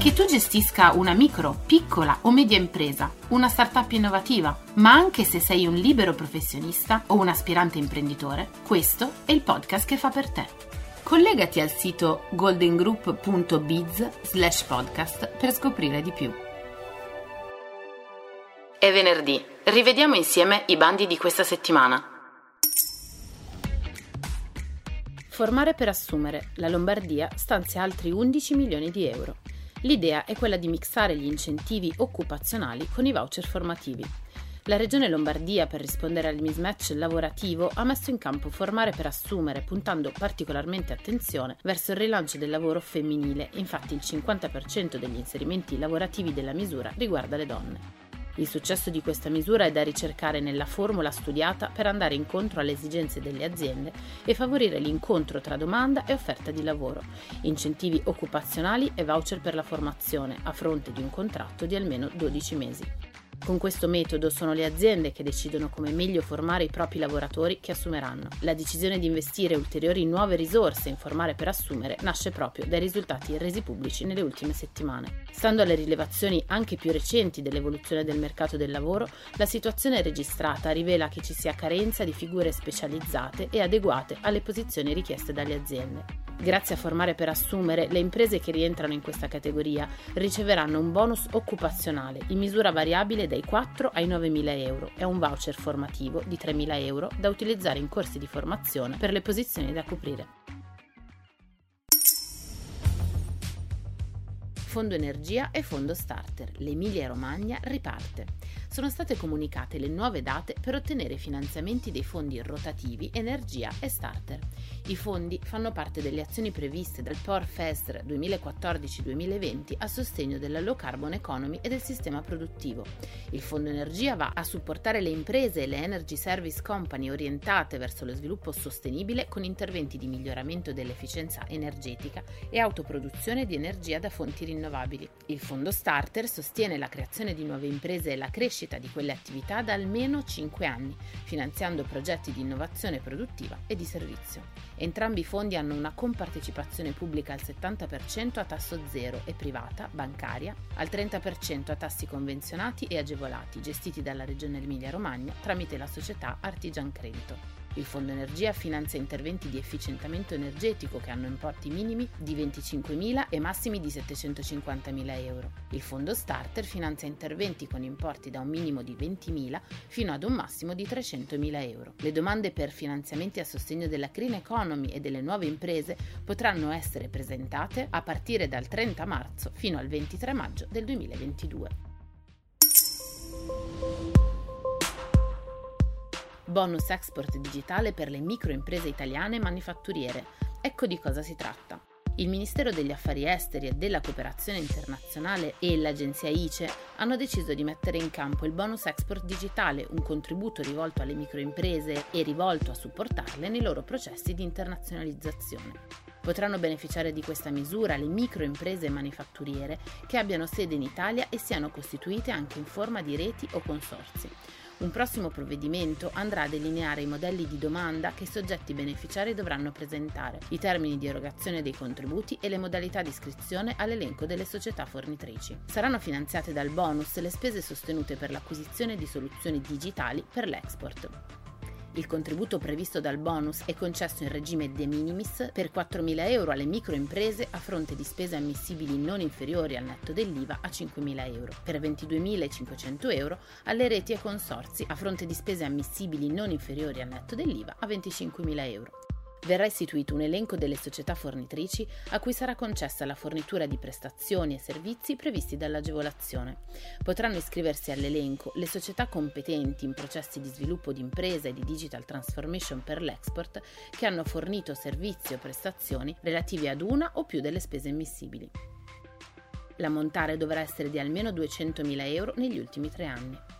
Che tu gestisca una micro, piccola o media impresa, una startup innovativa, ma anche se sei un libero professionista o un aspirante imprenditore, questo è il podcast che fa per te. Collegati al sito goldengroup.biz slash podcast per scoprire di più. È venerdì, rivediamo insieme i bandi di questa settimana. Formare per assumere, la Lombardia stanzia altri 11 milioni di euro. L'idea è quella di mixare gli incentivi occupazionali con i voucher formativi. La Regione Lombardia, per rispondere al mismatch lavorativo, ha messo in campo Formare per assumere, puntando particolarmente attenzione verso il rilancio del lavoro femminile, infatti il 50% degli inserimenti lavorativi della misura riguarda le donne. Il successo di questa misura è da ricercare nella formula studiata per andare incontro alle esigenze delle aziende e favorire l'incontro tra domanda e offerta di lavoro, incentivi occupazionali e voucher per la formazione a fronte di un contratto di almeno 12 mesi. Con questo metodo sono le aziende che decidono come meglio formare i propri lavoratori che assumeranno. La decisione di investire ulteriori nuove risorse in formare per assumere nasce proprio dai risultati resi pubblici nelle ultime settimane. Stando alle rilevazioni anche più recenti dell'evoluzione del mercato del lavoro, la situazione registrata rivela che ci sia carenza di figure specializzate e adeguate alle posizioni richieste dalle aziende. Grazie a Formare per Assumere, le imprese che rientrano in questa categoria riceveranno un bonus occupazionale in misura variabile dai 4 ai 9 mila euro e un voucher formativo di 3 mila euro da utilizzare in corsi di formazione per le posizioni da coprire. Fondo Energia e Fondo Starter. L'Emilia Romagna riparte. Sono state comunicate le nuove date per ottenere finanziamenti dei fondi rotativi Energia e Starter. I fondi fanno parte delle azioni previste dal POR FESR 2014-2020 a sostegno della low carbon economy e del sistema produttivo. Il Fondo Energia va a supportare le imprese e le energy service company orientate verso lo sviluppo sostenibile con interventi di miglioramento dell'efficienza energetica e autoproduzione di energia da fonti rinnovabili. Il fondo Starter sostiene la creazione di nuove imprese e la crescita di quelle attività da almeno 5 anni, finanziando progetti di innovazione produttiva e di servizio. Entrambi i fondi hanno una compartecipazione pubblica al 70% a tasso zero e privata, bancaria, al 30% a tassi convenzionati e agevolati, gestiti dalla Regione Emilia-Romagna tramite la società Artigian Credito. Il Fondo Energia finanzia interventi di efficientamento energetico che hanno importi minimi di 25.000 e massimi di 750.000 euro. Il Fondo Starter finanzia interventi con importi da un minimo di 20.000 fino ad un massimo di 300.000 euro. Le domande per finanziamenti a sostegno della green economy e delle nuove imprese potranno essere presentate a partire dal 30 marzo fino al 23 maggio del 2022. Bonus export digitale per le microimprese italiane manifatturiere. Ecco di cosa si tratta. Il Ministero degli Affari Esteri e della Cooperazione Internazionale e l'agenzia ICE hanno deciso di mettere in campo il bonus export digitale, un contributo rivolto alle microimprese e rivolto a supportarle nei loro processi di internazionalizzazione. Potranno beneficiare di questa misura le microimprese manifatturiere che abbiano sede in Italia e siano costituite anche in forma di reti o consorzi. Un prossimo provvedimento andrà a delineare i modelli di domanda che i soggetti beneficiari dovranno presentare, i termini di erogazione dei contributi e le modalità di iscrizione all'elenco delle società fornitrici. Saranno finanziate dal bonus le spese sostenute per l'acquisizione di soluzioni digitali per l'export. Il contributo previsto dal bonus è concesso in regime de minimis per 4.000 euro alle microimprese a fronte di spese ammissibili non inferiori al netto dell'IVA a 5.000 euro, per 22.500 euro alle reti e consorzi a fronte di spese ammissibili non inferiori al netto dell'IVA a 25.000 euro verrà istituito un elenco delle società fornitrici a cui sarà concessa la fornitura di prestazioni e servizi previsti dall'agevolazione. Potranno iscriversi all'elenco le società competenti in processi di sviluppo di impresa e di digital transformation per l'export che hanno fornito servizi o prestazioni relativi ad una o più delle spese ammissibili. L'ammontare dovrà essere di almeno 200.000 euro negli ultimi tre anni.